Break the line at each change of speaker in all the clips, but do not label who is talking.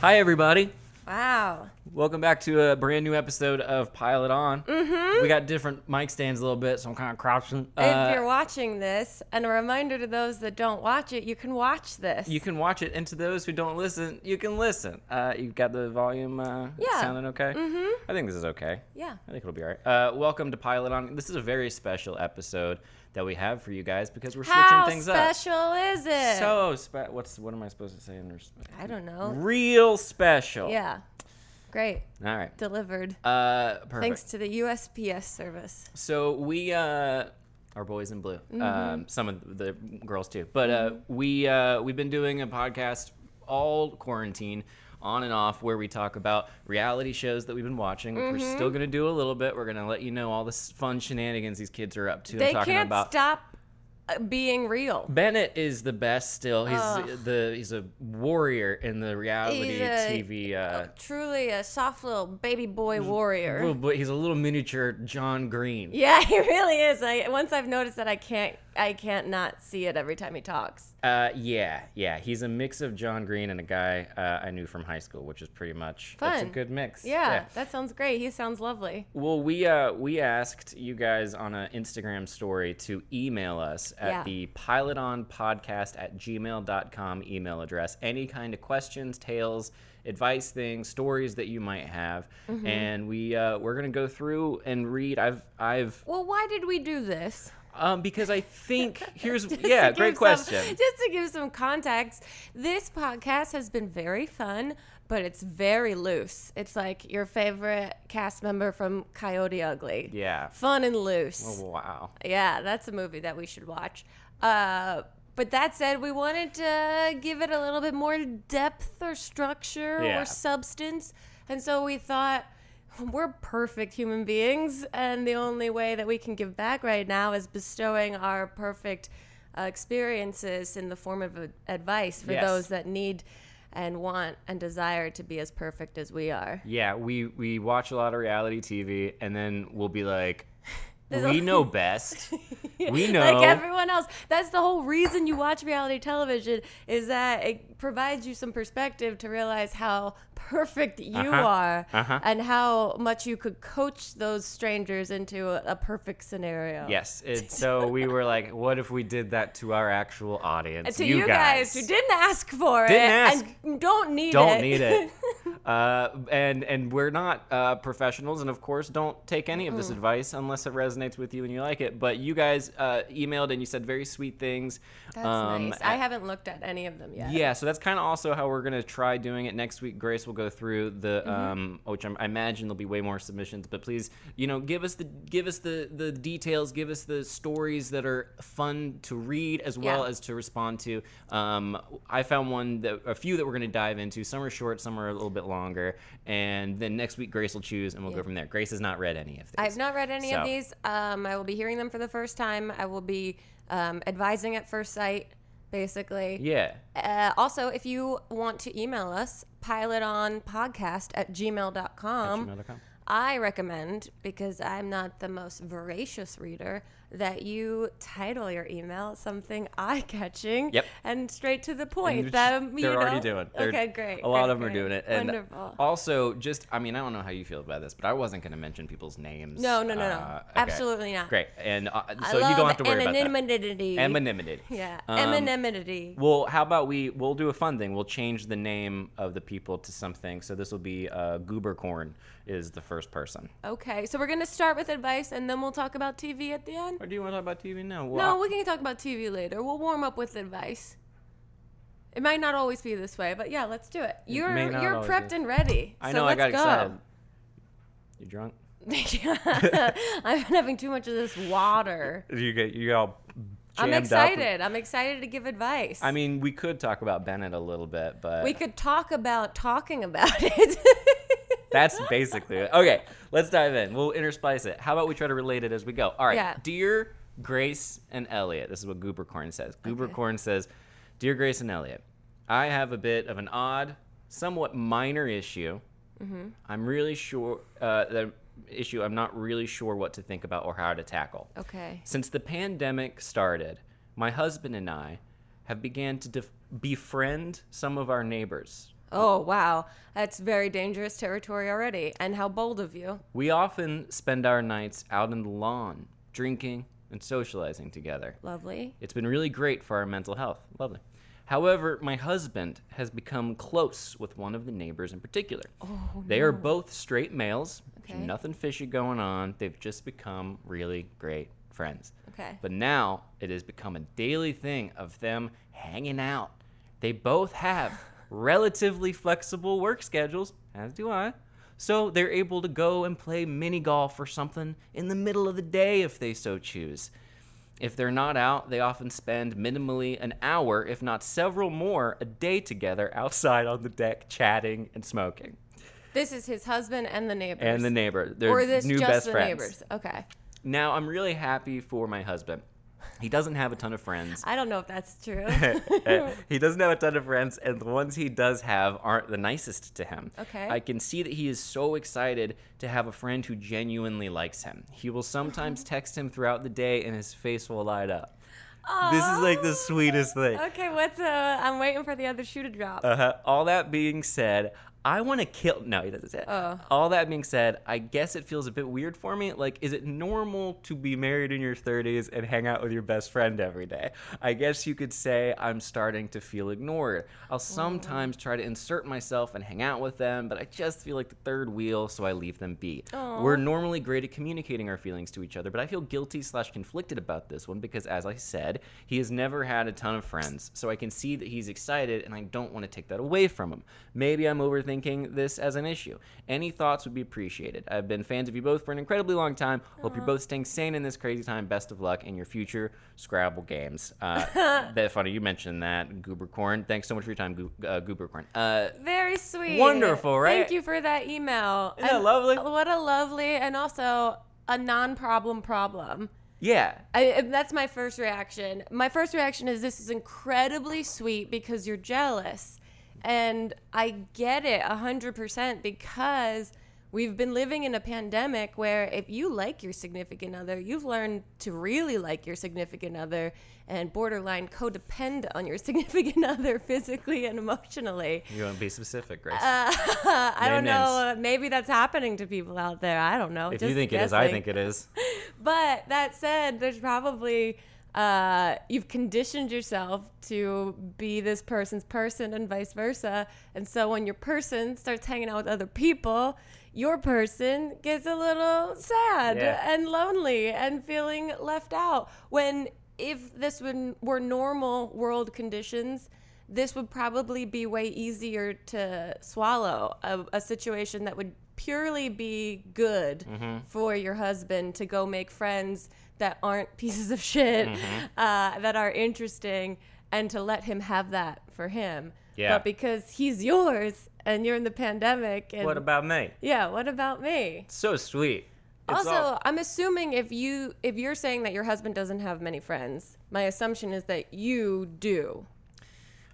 Hi, everybody.
Wow.
Welcome back to a brand new episode of Pilot On. Mm-hmm. We got different mic stands a little bit, so I'm kind of crouching.
if
Uh,
you're watching this, and a reminder to those that don't watch it, you can watch this.
you can watch it, and to those who don't listen, you can listen. Uh, you've got the volume uh,
Yeah.
sounding okay? Mm-hmm. I think this is okay.
Yeah.
I think it'll be all right. Uh, welcome to Pilot On. This is a very special episode that we have for you guys because we're switching
How
things up.
How special is it?
So spe- what's what am I supposed to say in resp-
I don't know.
Real special.
Yeah. Great.
All right.
Delivered.
Uh, perfect.
Thanks to the USPS service.
So we uh our boys in blue.
Mm-hmm.
Um some of the girls too. But uh we uh we've been doing a podcast all quarantine on and off where we talk about reality shows that we've been watching. which We're
Mm-hmm.
still going to do a little bit. We're going to let you know all the fun shenanigans these kids are up to.
They can't
about
stop uh, being real.
Bennett is the best still. He's
Ugh.
the he's a warrior in the reality
He's a-
TV uh
Truly a soft little baby boy warrior.
little he's a little miniature John Green.
Yeah, he really is. I once I've noticed that I can't I can't not see it every time he talks.
Uh, yeah, yeah. He's a mix of John Green and a guy uh, I knew from high school, which is pretty much that's a
Fun.
good mix.
Yeah, that sounds great. He sounds lovely.
Well, we uh we asked you guys on an Instagram story to email us at
Yeah.
the pilotonpodcast at gmail.com email address. Any kind of questions, tales, advice things, stories that you might have.
Mm-hmm.
And we uh, we're gonna go through and read I've I've
Well, why did we do this?
Um because I think here's yeah, great question.
Some, just to give some context, this podcast has been very fun, but it's very loose. It's like your favorite cast member from Coyote Ugly.
yeah.
Fun and loose.
Oh, wow.
Yeah, that's a movie that we should watch. Uh, but that said, we wanted to give it a little bit more depth or structure
Yeah.
or substance. And so we thought we're perfect human beings, and the only way that we can give back right now is bestowing our perfect uh, experiences in the form of a- advice for
Yes.
those that need and want and desire to be as perfect as we are.
Yeah, we we watch a lot of reality TV, and then we'll be like, we know best. We know.
like everyone else. That's the whole reason you watch reality television is that it provides you some perspective to realize how perfect you
Uh-huh.
are
Uh-huh.
and how much you could coach those strangers into a, a perfect scenario.
Yes. It, so we were like, what if we did that to our actual audience?
And to you, guys. who didn't ask for
Didn't
it
ask.
and don't need
don't
it.
need it. Uh, and and we're not uh, professionals, and of course, don't take any of this advice unless it resonates with you and you like it. But you guys uh, emailed and you said very sweet things.
That's
Um,
nice. I haven't looked at any of them yet.
Yeah, so that's kind of also how we're gonna try doing it next week. Grace will go through the,
Mm-hmm.
um, which I'm, I imagine there'll be way more submissions. But please, you know, give us the give us the the details, give us the stories that are fun to read as well
Yeah.
as to respond to. Um, I found one that a few that we're gonna dive into. Some are short, some are a little bit longer, and then next week Grace will choose, and we'll go from there. Grace has not read any of these.
I've not read any
So-
of these. Um, I will be hearing them for the first time. I will be um, advising at first sight, basically.
Yeah.
Uh, also, if you want to email us, pilotonpodcast at gmail.com.
gmail.com.
I recommend, because I'm not the most voracious reader, that you title your email something eye catching
Yep.
and straight to the point. That, um, you
they're already doing. They're-
okay, great.
A lot
great,
of them are doing it. And
Wonderful.
also, just I mean, I don't know how you feel about this, but I wasn't going to mention people's names.
No, no, no, no.
Uh, okay.
Absolutely not.
Great, and uh, so you don't have to worry about that.
anonymity.
Anonymity.
Yeah,
Um,
anonymity.
Well, how about we? We'll do a fun thing. We'll change the name of the people to something. So this will be uh, Goobercorn is the first person.
Okay, so we're gonna start with advice, and then we'll talk about TV at the end.
Or do you want to talk about TV now?
No, we can talk about TV later. We'll warm up with advice. It might not always be this way, but yeah, let's do it. You're
may not
you're prepped
be.
and ready.
I
so
know. I
let's
got
go.
excited. You drunk?
I've been having too much of this water.
You get you all.
I'm
jammed up.
excited. I'm excited to give advice.
I mean, we could talk about Bennett a little bit, but
we could talk about talking about it.
That's basically it. Okay, let's dive in. We'll intersplice it. How about we try to relate it as we go? All right.
Yeah.
Dear Grace and Elliot, this is what Goobercorn says. Goobercorn says, Dear Grace and Elliot, I have a bit of an odd, somewhat minor issue.
Mm-hmm.
I'm really sure uh, the issue. I'm not really sure what to think about or how to tackle.
okay.
Since the pandemic started, my husband and I have began to def- befriend some of our neighbors
Oh, wow. That's very dangerous territory already. And how bold of you.
We often spend our nights out on the lawn, drinking and socializing together.
Lovely.
It's been really great for our mental health. Lovely. However, my husband has become close with one of the neighbors in particular.
Oh,
They are both straight males.
Okay.
Nothing fishy going on. They've just become really great friends.
Okay.
But now it has become a daily thing of them hanging out. They both have relatively flexible work schedules, as do I. So they're able to go and play mini golf or something in the middle of the day if they so choose. If they're not out, they often spend minimally an hour, if not several more, a day together outside on the deck chatting and smoking.
This is his husband and the neighbors.
And the neighbor, their
or this
new
just
best
the
friends.
neighbors. Okay.
Now, I'm really happy for my husband. He doesn't have a ton of friends.
I don't know if that's true.
he doesn't have a ton of friends, and the ones he does have aren't the nicest to him.
Okay.
I can see that he is so excited to have a friend who genuinely likes him. He will sometimes text him throughout the day, and his face will light up. This is like the sweetest thing.
okay, what's uh I'm waiting for the other shoe to drop.
Uh-huh. All that being said, I want to kill. No, he doesn't say it.
Oh.
All that being said, I guess it feels a bit weird for me. Like, is it normal to be married in your 30s and hang out with your best friend every day? I guess you could say I'm starting to feel ignored. I'll sometimes try to insert myself and hang out with them, but I just feel like the third wheel, so I leave them be.
Aw.
We're normally great at communicating our feelings to each other, but I feel guilty slash conflicted about this one because, as I said, he has never had a ton of friends. So I can see that he's excited, and I don't want to take that away from him. Maybe I'm overthinking this as an issue. Any thoughts would be appreciated. I've been fans of you both for an incredibly long time. Hope you're both staying sane in this crazy time. Best of luck in your future Scrabble games. Uh, that funny you mentioned that Goobercorn. Thanks so much for your time, Goo- uh, Goobercorn. Uh,
Very sweet.
Wonderful, right?
Thank you for that email.
Isn't that lovely?
What a lovely and also a non-problem problem.
yeah.
I, I- that's my first reaction. My first reaction is this is incredibly sweet because you're jealous. And I get it 100% because we've been living in a pandemic where if you like your significant other, you've learned to really like your significant other and borderline codepend on your significant other physically and emotionally.
You want to be specific, Grace.
Uh, I don't know. Maybe that's happening to people out there. I don't know.
if you
Just
think it is, I think it is.
But that said, there's probably uh, you've conditioned yourself to be this person's person and vice versa. And so when your person starts hanging out with other people, your person gets a little sad
Yeah.
and lonely and feeling left out. When if this would, were normal world conditions, this would probably be way easier to swallow a, a situation that would purely be good for your husband to go make friends that aren't pieces of shit uh, that are interesting and to let him have that for him
Yeah.
but because he's yours and you're in the pandemic and
What about me?
yeah what about me
So sweet. It's
also
all-
i'm assuming if you if you're saying that your husband doesn't have many friends my assumption is that you do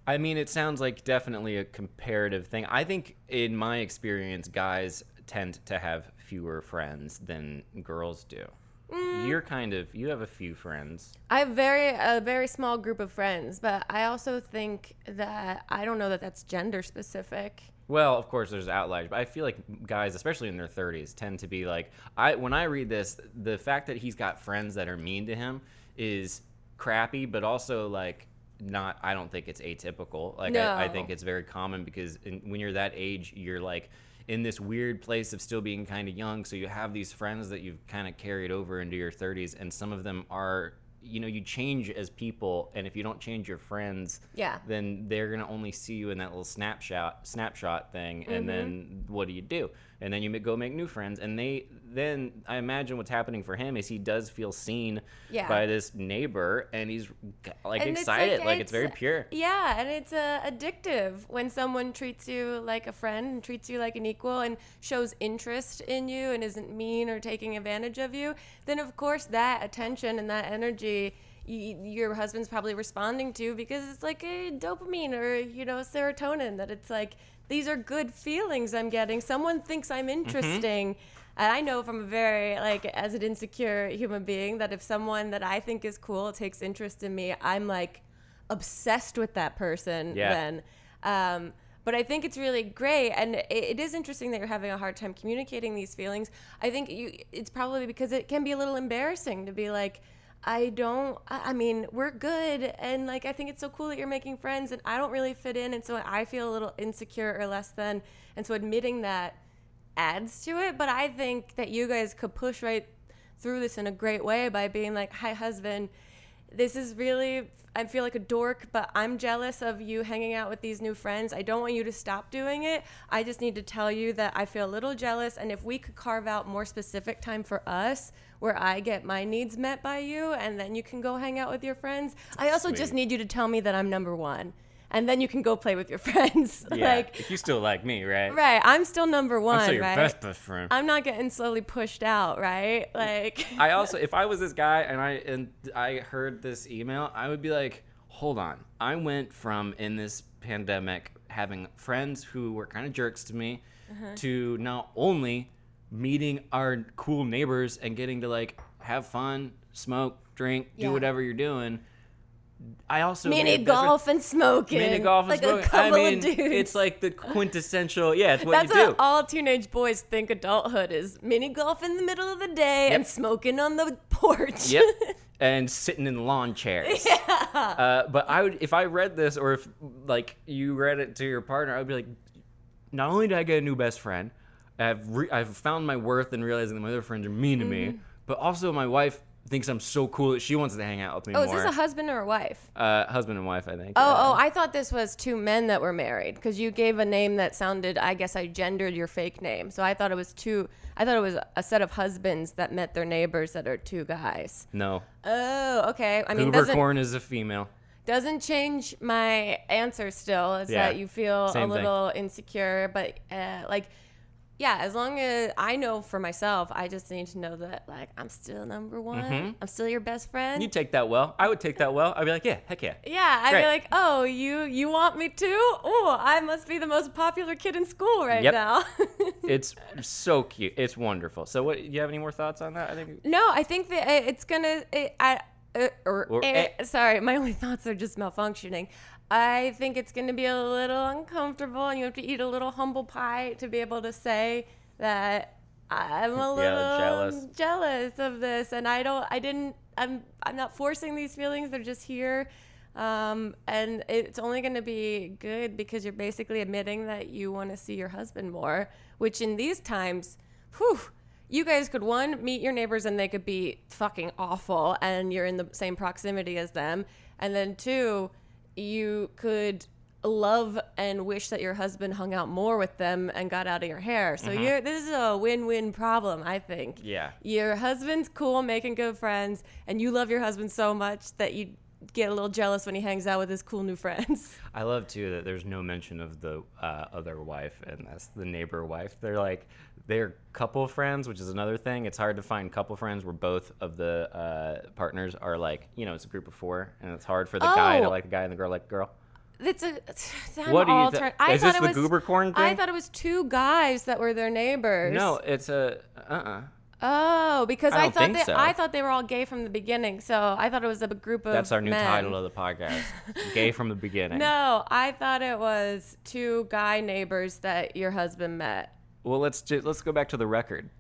I mean, it sounds like definitely a comparative thing. I think, in my experience, guys tend to have fewer friends than girls do.
Mm.
You're kind of you have a few friends.
I have very a very small group of friends, but I also think that I don't know that that's gender specific.
Well, of course, there's outliers, but I feel like guys, especially in their 30s, tend to be like I. When I read this, the fact that he's got friends that are mean to him is crappy, but also like not. I don't think it's atypical. Like I, I think it's very common because in, when you're that age, you're like in this weird place of still being kind of young. So you have these friends that you've kind of carried over into your 30s, and some of them are. You know, you change as people, and if you don't change your friends,
Yeah.
then they're gonna only see you in that little snapshot snapshot thing, and mm-hmm. then what do you do? And then you go make new friends, and they then I imagine what's happening for him is he does feel seen
Yeah.
by this neighbor, and he's like
And it's
excited, like, it's, very pure.
Yeah, and it's uh, addictive when someone treats you like a friend and treats you like an equal and shows interest in you and isn't mean or taking advantage of you. Then of course that attention and that energy your husband's probably responding to because it's like a dopamine or you know serotonin that it's like these are good feelings I'm getting. Someone thinks I'm interesting. And I know from a very like as an insecure human being that if someone that I think is cool takes interest in me, I'm like obsessed with that person
Yeah.
then. Um, But I think it's really great, and it, it is interesting that you're having a hard time communicating these feelings. I think you, it's probably because it can be a little embarrassing to be like, I don't, I mean, we're good. And like, I think it's so cool that you're making friends, and I don't really fit in. And so I feel a little insecure or less than. And so admitting that adds to it. But I think that you guys could push right through this in a great way by being like, hi, husband, this is really I feel like a dork, but I'm jealous of you hanging out with these new friends. I don't want you to stop doing it. I just need to tell you that I feel a little jealous and if we could carve out more specific time for us where I get my needs met by you and then you can go hang out with your friends. I also just need you to tell me that I'm number 1 and then you can go play with your friends.
Yeah,
like
if you still like me, right?
right, I'm still number 1,
I'm still your
right?
best best friend.
I'm not getting slowly pushed out, right? Like
I also, if I was this guy and I and I heard this email, I would be like, hold on. I went from in this pandemic having friends who were kind of jerks to me
Uh-huh.
to not only meeting our cool neighbors and getting to like have fun, smoke, drink,
Yeah.
do whatever you're doing. I also
mini
made best friends-
golf and smoking.
mini golf and
like
smoking.
A couple
I mean,
of dudes.
it's like the quintessential. Yeah, it's what
That's
you do.
what all teenage boys think adulthood is: mini golf in the middle of the day and smoking on the porch.
Yep. and sitting in lawn chairs. Yeah. Uh, but I would, if I read this, or if like you read it to your partner, I would be like, not only did I get a new best friend, I've re- I've found my worth in realizing that my other friends are mean to
Mm-hmm.
me, but also my wife thinks I'm so cool that she wants to hang out with me
Oh, is this a husband or a wife?
uh, husband and wife, I think.
Oh,
uh,
oh, I thought this was two men that were married because you gave a name that sounded. I guess I gendered your fake name, so I thought it was two. I thought it was a set of husbands that met their neighbors that are two guys.
no.
Oh, okay. I mean,
Goober
doesn't
corn is a female.
doesn't change my answer. Still, is
Yeah,
that you feel a
same thing.
little insecure, but uh, like. Yeah, as long as I know for myself, I just need to know that like I'm still number one. I'm still your best friend.
Mm-hmm. You take that well. I would take that well. I'd be like, yeah, heck yeah.
Yeah, I'd
Great.
be like, "Oh, you you want me too? Oh, I must be the most popular kid in school right
Yep.
now."
It's so cute. It's wonderful. So, what? Do you have any more thoughts on that? I think.
no, I think that it's gonna. It, I uh, or,
Or-
eh,
eh.
sorry, my only thoughts are just malfunctioning. I think it's gonna be a little uncomfortable, and you have to eat a little humble pie to be able to say that I'm a
Yeah,
little
jealous.
jealous of this, and I don't. I didn't. I'm. I'm not forcing these feelings. They're just here. Um, and it's only going to be good because you're basically admitting that you want to see your husband more, which in these times, whew, you guys could one meet your neighbors and they could be fucking awful and you're in the same proximity as them. And then two, you could love and wish that your husband hung out more with them and got out of your hair. So you're this is a win-win problem, I think.
Yeah.
Your husband's cool, making good friends, and you love your husband so much that you get a little jealous when he hangs out with his cool new friends.
I love too that there's no mention of the uh, other wife, and that's the neighbor wife. They're like they're couple friends, which is another thing. It's hard to find couple friends where both of the uh, partners are like, you know, it's a group of four, and it's hard for the guy to
Oh.
like the guy and the girl like the girl.
It's a I'm
What do you
all
thi-
turn- I
is
thought
this
it
the
was,
goober corn
I
thing?
thought it was two guys that were their neighbors.
No, it's a uh uh
Oh, because
I
I,
don't
thought
think
they,
so.
I thought they were all gay from the beginning. So I thought it was a group of
That's our new
men.
title of the podcast. Gay from the beginning.
No, I thought it was two guy neighbors that your husband met.
Well, let's ju- let's go back to the record.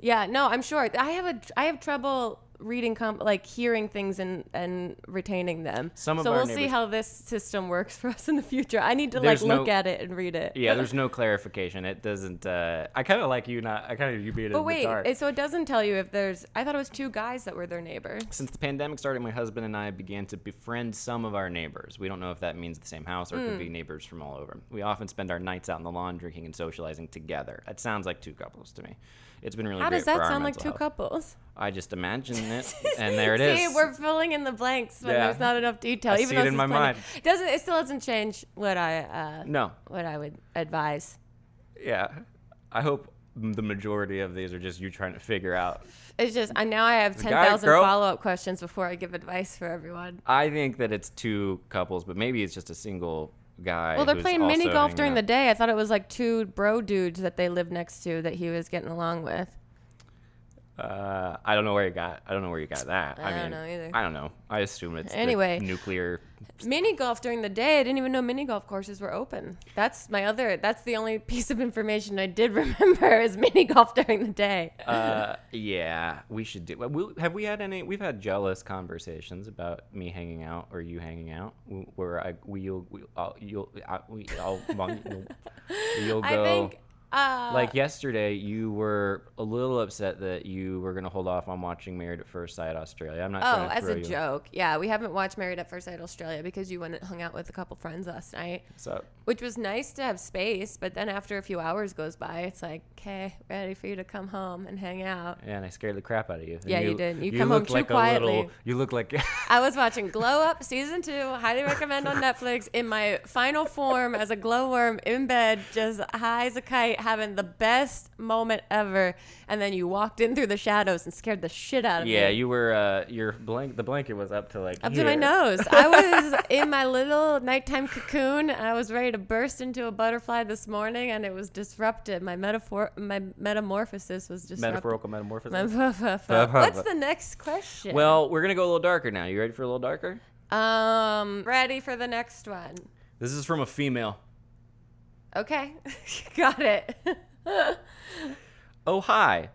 Yeah, no, I'm sure. I have a I have trouble reading com- like hearing things and and retaining them.
Some of
so
our
we'll see
neighbors-
how this system works for us in the future. I need to
There's
like
no-
look at it and read it.
Yeah, there's no clarification. It doesn't. Uh, I kind of like you not. I kind of you being in
But
the
wait,
dark.
it- so it doesn't tell you if there's. I thought it was two guys that were their neighbors.
Since the pandemic started, my husband and I began to befriend some of our neighbors. We don't know if that means the same house or it could
Hmm.
be neighbors from all over. We often spend our nights out in the lawn drinking and socializing together. That sounds like two couples to me. It's been really
How does that sound like two
health.
couples?
I just imagine it, and there it is.
See, we're filling in the blanks when
Yeah.
there's not enough detail.
I
even
see
though
it in my
plenty-
mind.
It doesn't it still doesn't change what I uh,
no,
what I would advise.
yeah. I hope the majority of these are just you trying to figure out.
It's just I now I have ten
guy,
follow up questions before I give advice for everyone.
I think that it's two couples, but maybe it's just a single guy.
Well, they're playing mini golf during the day. I thought it was like two bro dudes that they lived next to that he was getting along with.
Uh, I don't know where you got. I don't know where you got that.
I don't
mean,
know either.
I don't know. I assume it's
Anyway.
nuclear.
Mini golf during the day. I didn't even know mini golf courses were open. That's my other. That's the only piece of information I did remember is mini golf during the day.
Uh, yeah, we should do. we- Have we had any? We've had jealous conversations about me hanging out or you hanging out, where I we you'll we, I'll, you'll I, we I'll, you'll, you'll go.
I think. Uh,
like yesterday, you were a little upset that you were going to hold off on watching Married at First Sight Australia. I'm not
Oh, as a
you.
joke. Yeah, we haven't watched Married at First Sight Australia because you went and hung out with a couple friends last night,
So
which was nice to have space. But then after a few hours goes by, it's like, okay, ready for you to come home and hang out.
yeah, and I scared the crap out of you.
Yeah, you did. You come home too
like
quietly.
little- you look like
I was watching Glow Up season two, highly recommend on Netflix, in my final form as a glowworm in bed, just high as a kite, having the best moment ever. And then you walked in through the shadows and scared the shit out of me.
yeah. You were uh, your blank. The blanket was up to like
Up to my nose. I was in my little nighttime cocoon. And I was ready to burst into a butterfly this morning, and it was disrupted. My metaphor, my metamorphosis was disrupted.
Metaphorical metamorphosis.
What's the next question?
Well, we're gonna go a little darker now. You ready for a little darker?
um, ready for the next one.
This is from a female.
Okay, got it.
Oh hi.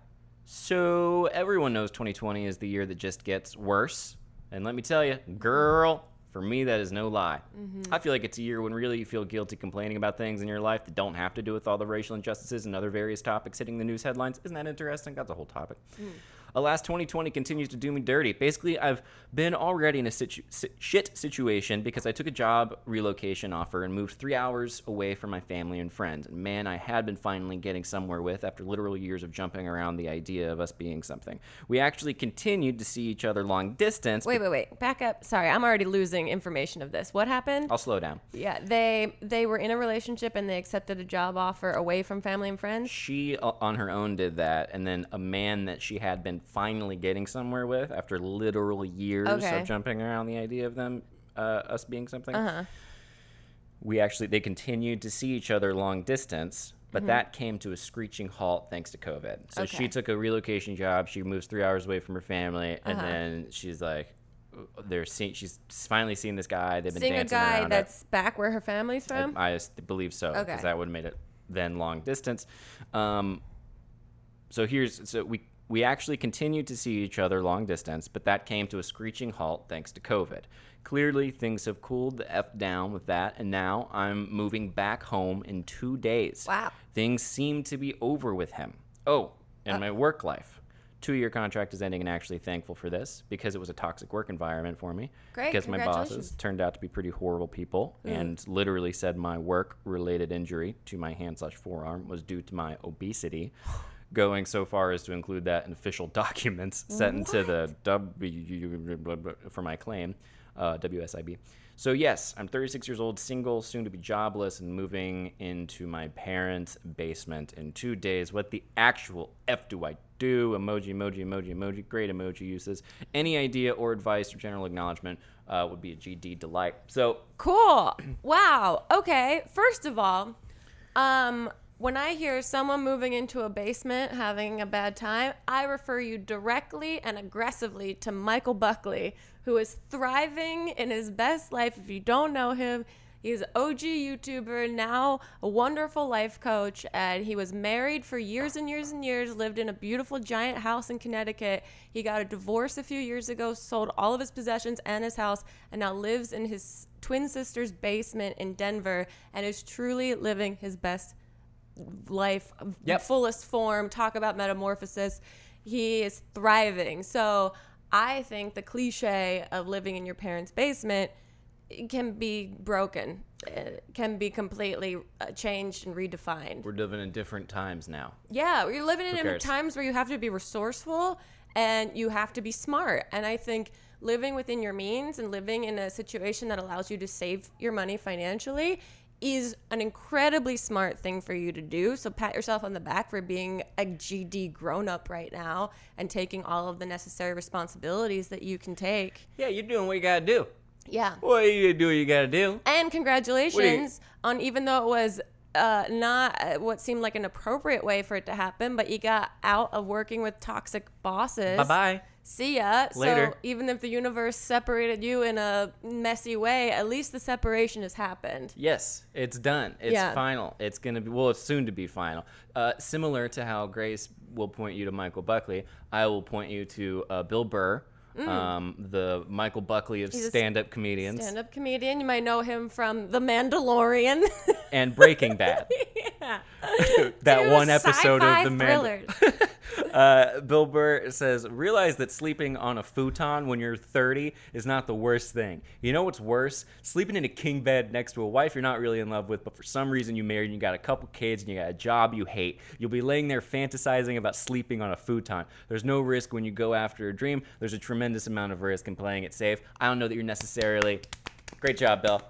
So everyone knows 2020 is the year that just gets worse, and let me tell you, girl, for me that is no lie. Mm-hmm. I feel like it's a year when really you feel guilty complaining about things in your life that don't have to do with all the racial injustices and other various topics hitting the news headlines. Isn't that interesting? That's a whole topic. Mm. Alas, 2020 continues to do me dirty. Basically, I've been already in a situ- shit situation because I took a job relocation offer and moved three hours away from my family and friends. And man, I had been finally getting somewhere with after literal years of jumping around the idea of us being something. We actually continued to see each other long distance.
Wait, wait, wait. Back up. Sorry, I'm already losing information of this. What happened?
I'll slow down.
Yeah, they they were in a relationship and they accepted a job offer away from family and friends.
She uh, on her own did that, and then a man that she had been finally getting somewhere with after literal years
Okay.
of jumping around the idea of them, uh, us being something.
Uh-huh.
We actually they continued to see each other long distance, but that came to a screeching halt thanks to COVID. So
Mm-hmm. Okay.
she took a relocation job. She moves three hours away from her family, and
Uh-huh.
then she's like. They're seeing. She's finally seen this guy. They've been
Seeing a guy
around
that's back where her family's from.
I believe so because
Okay.
that would have made it then long distance. Um, so here's so we we actually continued to see each other long distance, but that came to a screeching halt thanks to COVID. Clearly, things have cooled the f down with that, and now I'm moving back home in two days.
Wow.
Things seem to be over with him. Oh, and uh. my work life. Two year contract is ending, and actually thankful for this because it was a toxic work environment for me.
Great,
Because my bosses turned out to be pretty horrible people and literally said my work related injury to my hand slash forearm was due to my obesity going so far as to include that in official documents sent into the w for my claim uh, WSIB. So yes, I'm 36 years old, single, soon to be jobless, and moving into my parents' basement in two days. What the actual f do I do? Emoji, emoji, emoji, emoji. Great emoji uses. Any idea or advice or general acknowledgement uh, would be a GD delight. So
Cool. Wow. Okay. First of all, um, when I hear someone moving into a basement having a bad time, I refer you directly and aggressively to Michael Buckley, who is thriving in his best life. If you don't know him, he's OG YouTuber, now a wonderful life coach, and he was married for years and years and years, lived in a beautiful giant house in Connecticut. He got a divorce a few years ago, sold all of his possessions and his house, and now lives in his twin sister's basement in Denver and is truly living his best life Life
yep.
fullest form talk about metamorphosis he is thriving so i think the cliche of living in your parents basement can be broken it can be completely uh, changed and redefined
we're living in different times now.
yeah, we're living in times where you have to be resourceful and you have to be smart. And I think living within your means and living in a situation that allows you to save your money financially is an incredibly smart thing for you to do. So pat yourself on the back for being a GD grown up right now and taking all of the necessary responsibilities that you can take.
Yeah, you're doing what you gotta do.
Yeah.
What you do? What you gotta do.
And congratulations on even though it was uh, not uh, what seemed like an appropriate way for it to happen, but you got out of working with toxic bosses.
Bye bye.
See ya.
Later.
So even if the universe separated you in a messy way, at least the separation has happened.
Yes, it's done. It's
Yeah.
final. It's gonna be well. It's soon to be final. Uh, similar to how Grace will point you to Michael Buckley, I will point you to uh, Bill Burr, um, the Michael Buckley of
Mm.
Stand-up comedians
Stand up comedian. You might know him from The Mandalorian.
and Breaking Bad.
yeah.
that
Two
one episode of the Man. Uh, Bill Burr says, realize that sleeping on a futon when you're 30 is not the worst thing. You know what's worse? Sleeping in a king bed next to a wife you're not really in love with, but for some reason you married and you got a couple kids and you got a job you hate. You'll be laying there fantasizing about sleeping on a futon. There's no risk when you go after a dream. There's a tremendous amount of risk in playing it safe. I don't know that you're necessarily. Great job, Bill.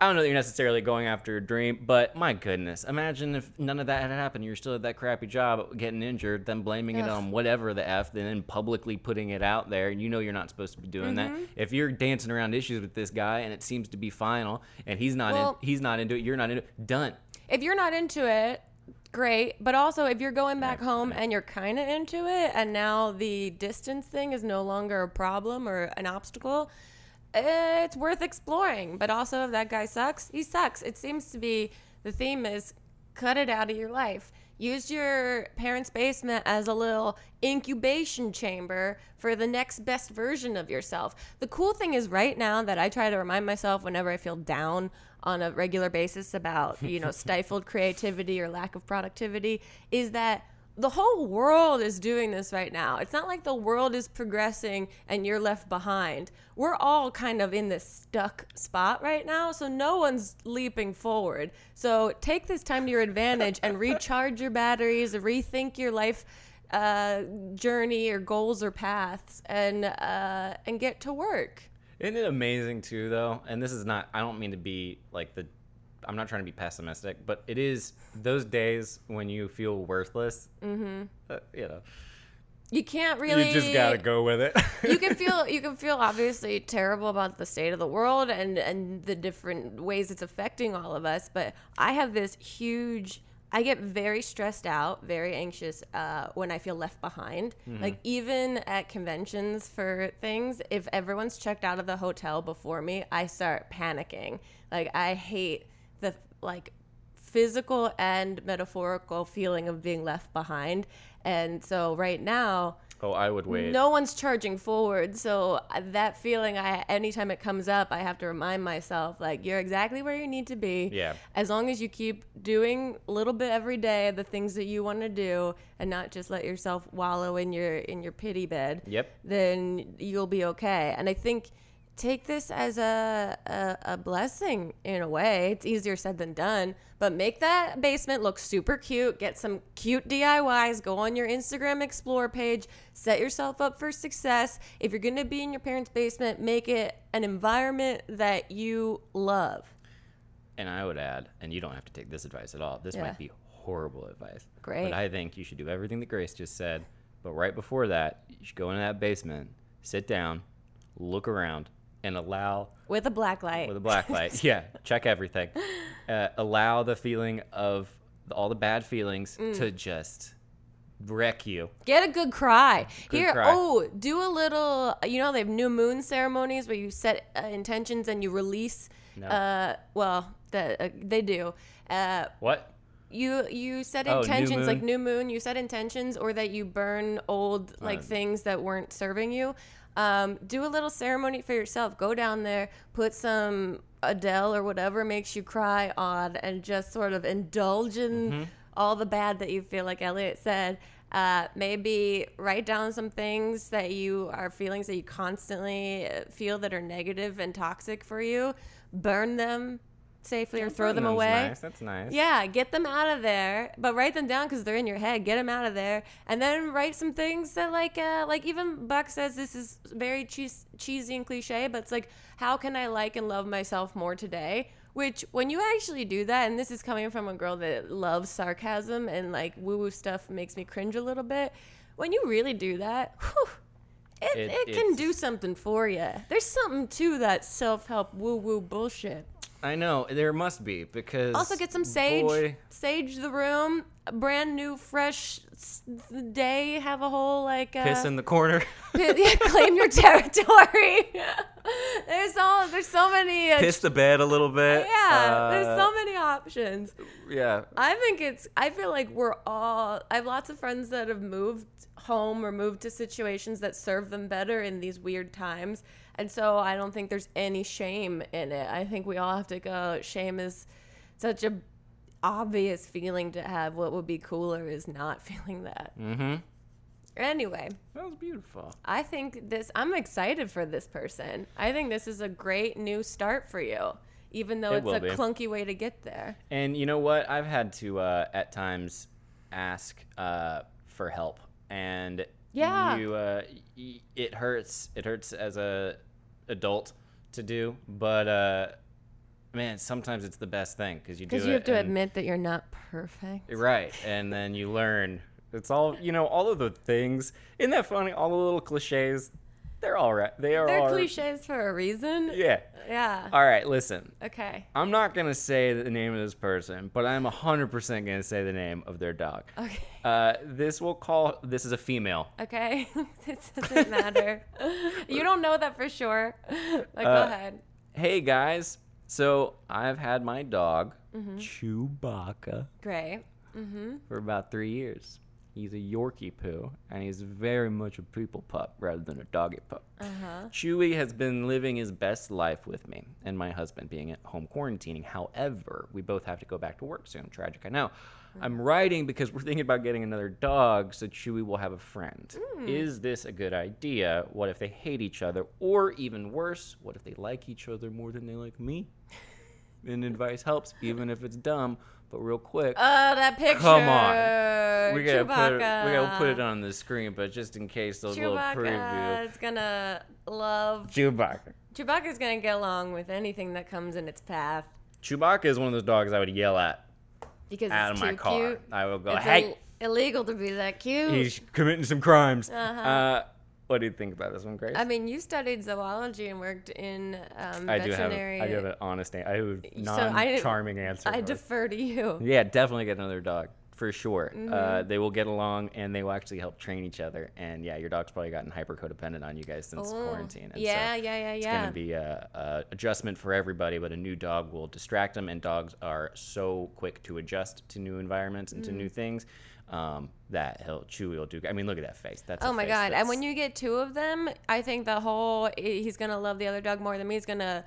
I don't know that you're necessarily going after a dream, but my goodness, imagine if none of that had happened. You're still at that crappy job, getting injured, then blaming it on whatever the f, and then publicly putting it out there. And you know you're not supposed to be doing
Mm-hmm.
that. If you're dancing around issues with this guy and it seems to be final, and he's not
Well-
in, he's not into it, you're not into it. Done.
if you're not into it, great. But also, if you're going back home and you're kind of into it, and now the distance thing is no longer a problem or an obstacle, Eh, it's worth exploring. But also, if that guy sucks, he sucks. It seems to be the theme is cut it out of your life. Use your parents' basement as a little incubation chamber for the next best version of yourself. The cool thing is, right now, that I try to remind myself whenever I feel down on a regular basis about, you know, stifled creativity or lack of productivity, is that the whole world is doing this right now. It's not like the world is progressing and you're left behind. We're all kind of in this stuck spot right now, so no one's leaping forward. So take this time to your advantage and recharge your batteries, rethink your life uh, journey or goals or paths, and uh, and get to work.
Isn't it amazing too, though? And this is not. I don't mean to be like the. I'm not trying to be pessimistic, but it is those days when you feel worthless. Mm-hmm. Uh, you know,
You can't really.
you just gotta go with it.
you can feel you can feel obviously terrible about the state of the world and and the different ways it's affecting all of us but i have this huge i get very stressed out very anxious uh, when i feel left behind like even at conventions for things if everyone's checked out of the hotel before me i start panicking like i hate like physical and metaphorical feeling of being left behind and so right now
oh, I would wait.
no one's charging forward so uh, that feeling i anytime it comes up i have to remind myself like you're exactly where you need to be
Yeah.
as long as you keep doing a little bit every day the things that you want to do and not just let yourself wallow in your in your pity bed
Yep.
then you'll be okay and i think take this as a, a, a blessing in a way it's easier said than done but make that basement look super cute get some cute diys go on your instagram explore page set yourself up for success if you're going to be in your parents basement make it an environment that you love
And I would add, and you don't have to take this advice at all. This
Yeah.
might be horrible advice.
Great.
But I think you should do everything that Grace just said. But right before that, you should go into that basement, sit down, look around, and allow
with a black light
with a black light. yeah, check everything. Uh, allow the feeling of all the bad feelings
Mm.
to just wreck you.
Get a good cry.
Good
Here,
cry.
oh, do a little. You know, they have new moon ceremonies where you set uh, intentions and you release.
No.
Uh, well, the, uh, they do. Uh,
What?
you you set
Oh, new
intentions like new moon. You set intentions, or that you burn old like things that weren't serving you. Um, do a little ceremony for yourself. Go down there, put some Adele or whatever makes you cry on, and just sort of indulge in
Mm-hmm.
all the bad that you feel. Like Elliot said, uh, maybe write down some things that you are feelings that you constantly uh, feel that are negative and toxic for you. Burn them safely or throw them away.
Nice. That's nice.
Yeah, get them out of there, but write them down because they're in your head. Get them out of there, and then write some things that, like, uh, like even Buck says this is very cheese- cheesy and cliche, but it's like, how can I like and love myself more today? Which, when you actually do that, and this is coming from a girl that loves sarcasm and like woo woo stuff makes me cringe a little bit. When you really do that, whew, it,
It-
it, can do something for you. There's something to that self help woo woo bullshit.
I know there must be because
Also, get some sage.
boy-
Sage the room. Brand new, fresh day. Have a whole like uh,
piss in the corner.
yeah, claim your territory. there's all there's so many. Uh,
piss the bed a little bit.
yeah, there's
Uh,
so many options.
yeah.
I think it's. I feel like we're all. I have lots of friends that have moved home or moved to situations that serve them better in these weird times, and so I don't think there's any shame in it. I think we all have to go. Shame is such a obvious feeling to have. What would be cooler is not feeling that.
Mm-hmm.
Anyway,
That was beautiful.
I think this. I'm excited for this person. I think this is a great new start for you, even though
It
it's a
be.
clunky way to get there.
And you know what? I've had to uh, at times ask uh, for help, and
Yeah.
you, uh, y- it hurts. It hurts as a adult to do, but uh, man, sometimes it's the best thing because you do
Because you have to
and-
admit that you're not perfect.
right, and then you learn. It's all you know. All of the things. Isn't that funny? All the little cliches. They're all right. They are
They're
all
cliches for a reason.
Yeah.
Yeah.
All right. Listen.
Okay.
I'm not gonna say the name of this person, but I'm 100% gonna say the name of their dog.
Okay.
Uh, this will call. This is a female.
Okay. it doesn't matter. you don't know that for sure. Like,
Uh,
go ahead.
Hey guys. So I've had my dog
Mm-hmm.
Chewbacca
Great. Mm-hmm.
for about three years. He's a Yorkie poo, and he's very much a people pup rather than a doggy pup.
Uh-huh.
Chewy has been living his best life with me and my husband being at home quarantining. However, we both have to go back to work soon. Tragic, I know. I'm writing because we're thinking about getting another dog so Chewy will have a friend. Is this a good idea? What if they hate each other? Or even worse, what if they like each other more than they like me? and advice helps, even if it's dumb. But real quick,
Oh, that picture.
Come on. we gotta put it, we gotta put it on the screen. But just in case, those little preview.
Chewbacca is gonna love.
Chewbacca.
Chewbacca's gonna get along with anything that comes in its path
Chewbacca is one of those dogs I would yell at
because
out
it's
of my
too
car.
cute.
I will go,
It's
hey,
Ill- illegal to be that cute.
he's committing some crimes.
Uh-huh.
Uh, what do you think about this one, Grace?
I mean, you studied zoology and worked in um,
I do have,
veterinary.
I do have an honest, an- I have a
So I-
non-charming answer.
I defer to you.
yeah, definitely get another dog for sure. Uh,
Mm-hmm.
they will get along and they will actually help train each other. And yeah, your dog's probably gotten hyper codependent on you guys since
Oh,
quarantine. And
yeah,
so
yeah, yeah,
It's
yeah.
going to be a, a adjustment for everybody, but a new dog will distract them. And dogs are so quick to adjust to new environments and to
Mm.
new things um, that he'll Chewy will do. I mean, look at that face. That's
Oh my god! And when you get two of them, I think the whole he's gonna love the other dog more than me. He's gonna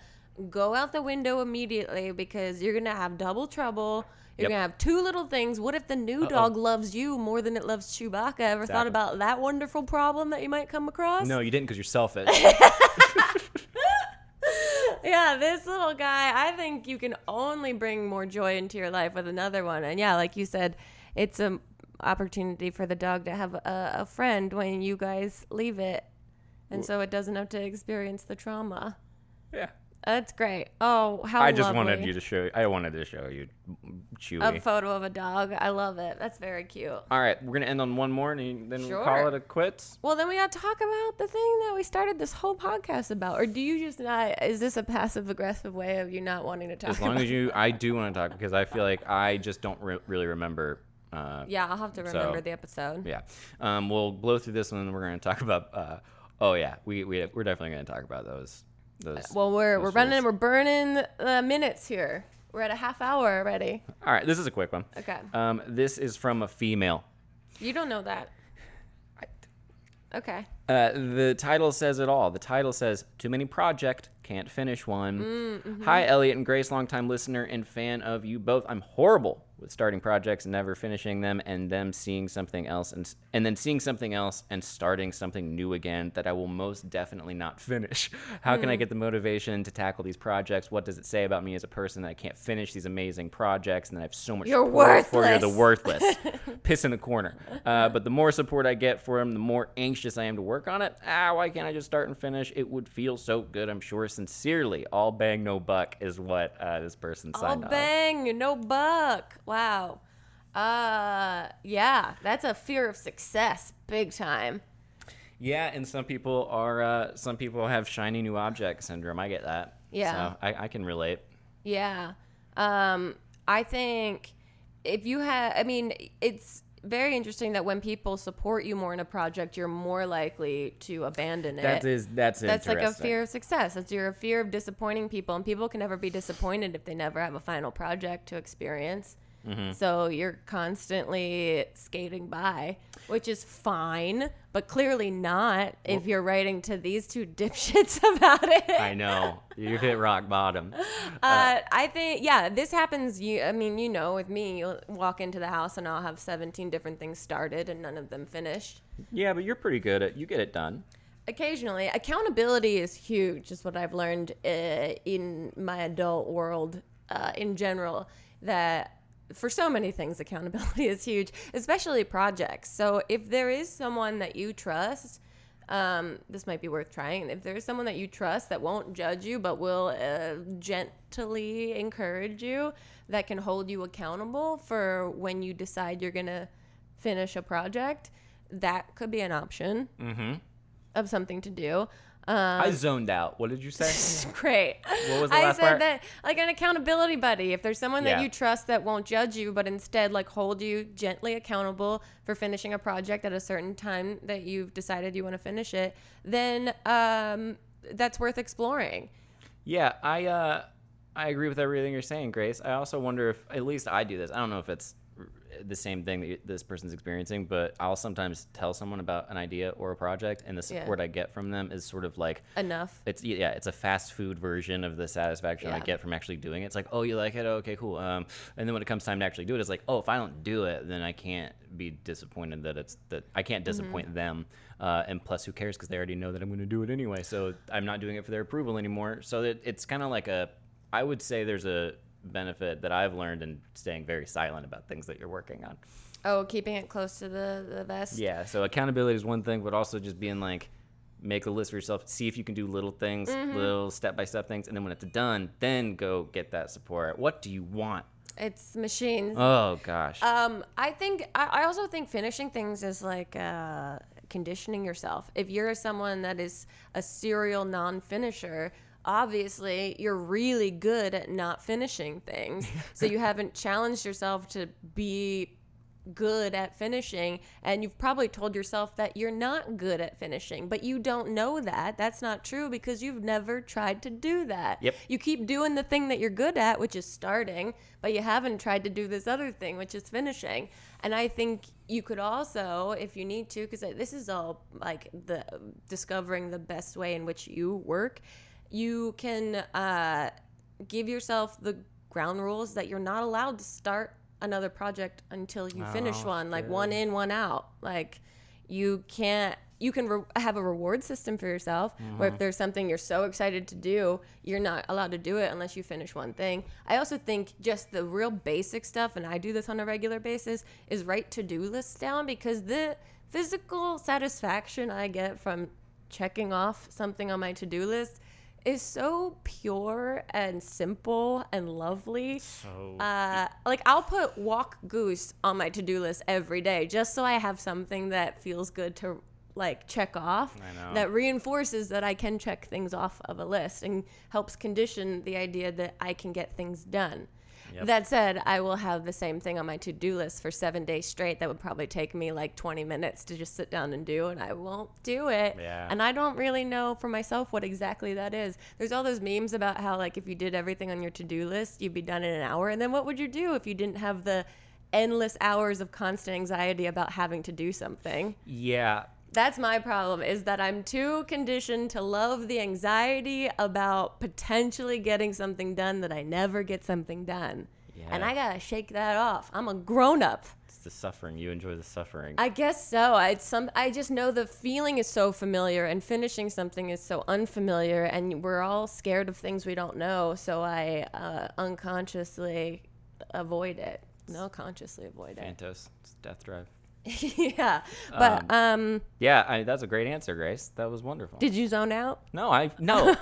go out the window immediately because you're gonna have double trouble. You're
Yep.
gonna have two little things. What if the new
Uh-oh.
dog loves you more than it loves Chewbacca? Ever thought about that wonderful problem that you might come across?
no, you didn't because you're selfish.
yeah, this little guy, I think you can only bring more joy into your life with another one. And yeah, like you said, it's an opportunity for the dog to have a, a friend when you guys leave it. And so it doesn't have to experience the trauma.
yeah.
That's great. Oh, how
I just
lovely.
wanted you to show. I wanted to show you Chewy.
a photo of a dog. I love it. That's very cute.
All right, we're gonna end on one more, and then we'll call it a quits.
Well, then we got to talk about the thing that we started this whole podcast about. Or do you just not? Is this a passive aggressive way of you not wanting to talk?
As long
about
as you, I do want to talk because I feel like I just don't re- really remember. Uh,
Yeah, I'll have to remember
So-
the episode.
yeah. Um, we'll blow through this one, and we're gonna talk about. Uh, oh yeah, we we we're definitely gonna talk about those. Those.
Well, we're we're
those
running,
rules.
we're burning uh, minutes here. We're at a half hour already.
All right, this is a quick one.
Okay,
Um, this is from a female.
you don't know that. Okay.
Uh, the title says it all. The title says "Too many project, can't finish one."
Mm-hmm.
Hi, Elliot and Grace, longtime listener and fan of you both. I'm horrible with starting projects and never finishing them, and them seeing something else, and and then seeing something else and starting something new again that I will most definitely not finish. How can I
Hmm.
get the motivation to tackle these projects? What does it say about me as a person that I can't finish these amazing projects, and then I have so much
You're
support for you're the
worthless.
worthless piss in the corner. Uh, but the more support I get for him, the more anxious I am to work on it. Ah, why can't I just start and finish? It would feel so good, I'm sure. Sincerely, all bang, no buck is what uh, this person
All
signed on.
bang, no buck. Wow. Uh, yeah, that's a fear of success, big time.
Yeah, and some people are, uh, some people have shiny new object syndrome. I get that.
Yeah.
So I, I can relate.
Yeah. Um, I think if you have, I mean, it's very interesting that when people support you more in a project, you're more likely to abandon it.
That is that's
That's like a fear of success. That's your fear of disappointing people, and people can never be disappointed if they never have a final project to experience.
Mm-hmm.
So you're constantly skating by, which is fine, but clearly not if you're writing to these two dipshits about it.
I know you've hit rock bottom.
Uh, I think, yeah, this happens. You, I mean, you know, with me, you'll walk into the house and I'll have 17 different things started and none of them finished.
Yeah, but you're pretty good at you get it done.
Occasionally, accountability is huge, is what I've learned uh, in my adult world uh, in general. That for so many things, accountability is huge, especially projects. So if there is someone that you trust, um, this might be worth trying. If there's someone that you trust that won't judge you but will uh, gently encourage you, that can hold you accountable for when you decide you're gonna finish a project, that could be an option
Mm-hmm.
of something to do.
I zoned out. What did you say?
Great.
What was the
I
last
said
part?
that like an accountability buddy. If there's someone that
Yeah.
you trust that won't judge you, but instead like hold you gently accountable for finishing a project at a certain time that you've decided you want to finish it, then um, that's worth exploring.
Yeah, I uh, I agree with everything you're saying, Grace. I also wonder if at least I do this. I don't know if it's the same thing that this person's experiencing, but I'll sometimes tell someone about an idea or a project, and the
Yeah.
support I get from them is sort of like
Enough.
it's yeah, it's a fast food version of the satisfaction I get from actually doing it. It's like, oh, you like it? Okay, cool. Um, and then when it comes time to actually do it, it's like, oh, if I don't do it, then I can't be disappointed that it's that I can't
Mm-hmm.
disappoint them. Uh, and plus, who cares? Because they already know that I'm going to do it anyway. So I'm not doing it for their approval anymore. So it, it's kind of like a, I would say there's a benefit that I've learned in staying very silent about things that you're working on.
Oh, keeping it close to the the vest.
Yeah. So accountability is one thing, but also just being like, make a list for yourself. See if you can do little things,
Mm-hmm.
little step by step things, and then when it's done, then go get that support. What do you want?
It's machines.
Oh gosh.
Um, I think I, I also think finishing things is like uh, conditioning yourself. If you're someone that is a serial non-finisher, obviously you're really good at not finishing things. so you haven't challenged yourself to be good at finishing and you've probably told yourself that you're not good at finishing but you don't know that that's not true because you've never tried to do that
Yep.
you keep doing the thing that you're good at which is starting but you haven't tried to do this other thing which is finishing and i think you could also if you need to because uh, this is all like the discovering the best way in which you work you can uh, give yourself the ground rules that you're not allowed to start another project until you finish one like
good.
one in one out like you can't you can re- have a reward system for yourself where
Mm-hmm.
if there's something you're so excited to do you're not allowed to do it unless you finish one thing i also think just the real basic stuff and i do this on a regular basis is write to-do lists down because the physical satisfaction i get from checking off something on my to-do list is so pure and simple and lovely
so
uh, like I'll put walk goose on my to-do list every day just so I have something that feels good to like check off
I know.
that reinforces that I can check things off of a list and helps condition the idea that I can get things done.
Yep.
That said, I will have the same thing on my to-do list for 7 days straight that would probably take me like 20 minutes to just sit down and do and I won't do it.
Yeah.
And I don't really know for myself what exactly that is. There's all those memes about how like if you did everything on your to-do list, you'd be done in an hour. And then what would you do if you didn't have the endless hours of constant anxiety about having to do something?
yeah.
That's my problem is that I'm too conditioned to love the anxiety about potentially getting something done that I never get something done. And I got to shake that off. I'm a grown up.
It's the suffering. You enjoy the suffering.
I guess so. It's some. I just know the feeling is so familiar, and finishing something is so unfamiliar, and we're all scared of things we don't know. So I uh, unconsciously avoid it. No, consciously avoid it.
Thanatos. It's death drive.
yeah. But um,
Yeah, I, that's a great answer, Grace. That was wonderful.
did you zone out?
no, I no,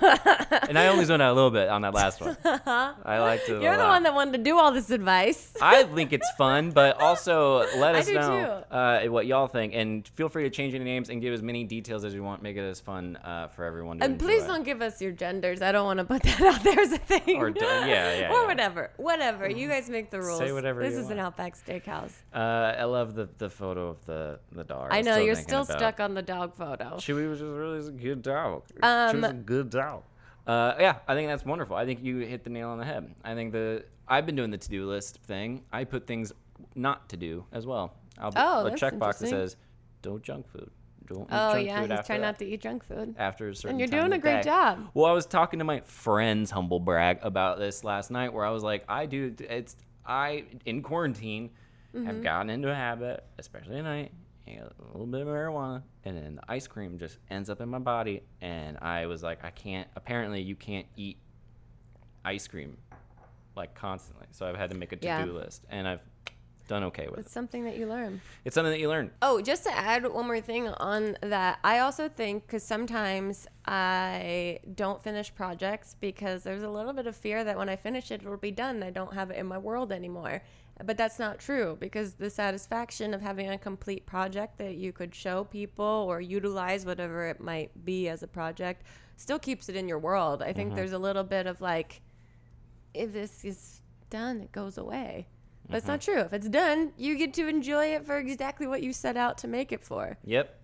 and I only zoned out a little bit on that last one. I liked it. a
You're the one that wanted to do all this advice.
I think it's fun, but also let us know uh, what y'all think, and feel free to change any names and give as many details as you want. Make it as fun uh, for everyone. To
And please don't give us your genders. I don't want to put that out there as a thing.
Or don't- yeah, yeah,
or
yeah.
whatever. Whatever. You guys make the rules.
Say whatever
This is an. Outback Steakhouse.
Uh, I love the, the photo of the the dog.
I know you're still
about-
stuck on the dog photo.
Chewie was just really a good dog. she
Um,
was a good dog. Uh, yeah, I think that's wonderful. I think you hit the nail on the head. I think the I've been doing the to do list thing. I put things not to do as well. I'll
Oh,
a checkbox that says, "Don't junk food." Don't eat
Oh
junk
yeah,
food
he's
after
trying
that."
not to eat junk food.
after a certain
And
you're
doing a great
day.
job.
Well, I was talking to my friends, humble brag, about this last night, where I was like, I do. It's I in quarantine
Mm-hmm.
have gotten into a habit, especially at night. A little bit of marijuana, and then the ice cream just ends up in my body, and I was like, I can't. Apparently, you can't eat ice cream like constantly, so I've had to make a to-do
Yeah.
list, and I've done okay with it.
It's
it.
something that you learn.
It's something that you learn.
Oh, just to add one more thing on that, I also think because sometimes I don't finish projects because there's a little bit of fear that when I finish it, it'll be done. I don't have it in my world anymore. But that's not true because the satisfaction of having a complete project that you could show people or utilize whatever it might be as a project still keeps it in your world. I think mm-hmm. there's a little bit of like, if this is done, it goes away. But it's not mm-hmm. true. If it's done, you get to enjoy it for exactly what you set out to make it for.
Yep.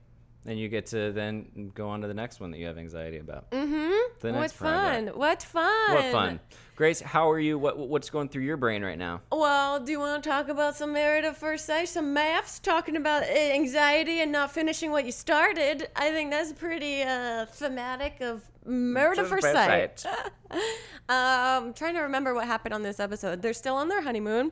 And you get to then go on to the next one that you have anxiety about.
Mm-hmm.
The
what fun!
project.
What fun!
What fun. Grace, how are you? What what's going through your brain right now?
Well, do you want to talk about some Married at First Sight, some maths, talking about uh, anxiety and not finishing what you started? I think that's pretty uh, thematic of Married at First Sight. um, trying to remember what happened on this episode. They're still on their honeymoon,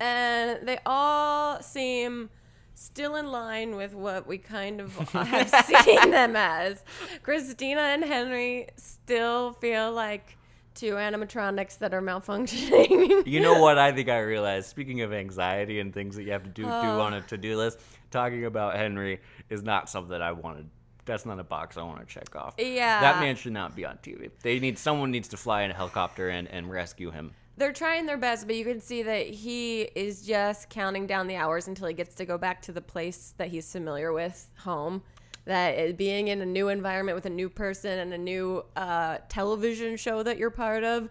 and they all seem still in line with what we kind of have seen them as. Christina and Henry still feel like two animatronics that are malfunctioning.
You know what I think I realized? Speaking of anxiety and things that you have to do do
Oh.
on a to do list, talking about Henry is not something I wanted. That's not a box I want to check off.
Yeah.
That man should not be on TV. They need someone needs to fly in a helicopter and, and rescue him.
They're trying their best, but you can see that he is just counting down the hours until he gets to go back to the place that he's familiar with, home. That being in a new environment with a new person and a new uh, television show that you're part of,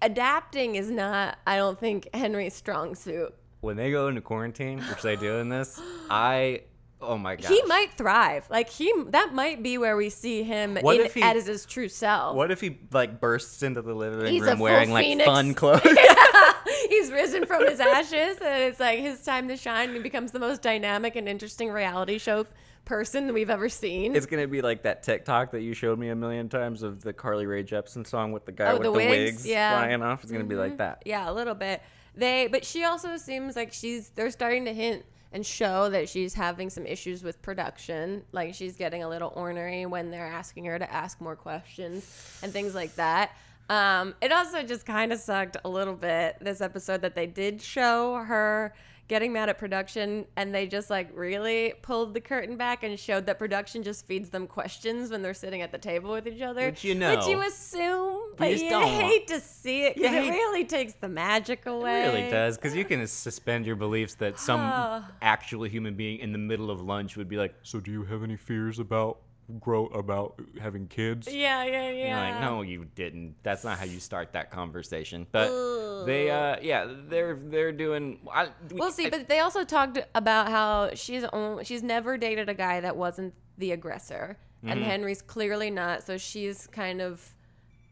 adapting is not, I don't think, Henry's strong suit.
When they go into quarantine, which they do in this, I oh my gosh.
He might thrive. Like he, that might be where we see him
What
in,
if he-
as his true self.
What if he like bursts into the living
He's
room
full
wearing like
phoenix.
fun clothes?
He's risen from his ashes, and it's like his time to shine. And he becomes the most dynamic and interesting reality show person we've ever seen.
It's gonna be like that TikTok that you showed me a million times of the Carly Rae Jepsen song with the guy
Oh,
with
the
the,
wigs?
wigs,
Yeah. Mm-hmm.
flying off. It's gonna be like that.
yeah, a little bit. They, but she also seems like she's. They're starting to hint and show that she's having some issues with production. Like she's getting a little ornery when they're asking her to ask more questions and things like that. Um, it also just kind of sucked a little bit this episode that they did show her getting mad at production and they just like really pulled the curtain back and showed that production just feeds them questions when they're sitting at the table with each other.
Which you know.
Which you assume, but you
don't.
hate to see it because it really takes the magic away.
It really does, because you can suspend your beliefs that some actual human being in the middle of lunch would be like, "So, do you have any fears about grow about having kids?"
Yeah, yeah,
You're
yeah.
like, no, you didn't. That's not how you start that conversation. But they, uh, yeah, they're they're doing. I,
We'll see,
I-
but they also talked about how she's only, she's never dated a guy that wasn't the aggressor,
Mm-hmm.
and Henry's clearly not. So she's kind of,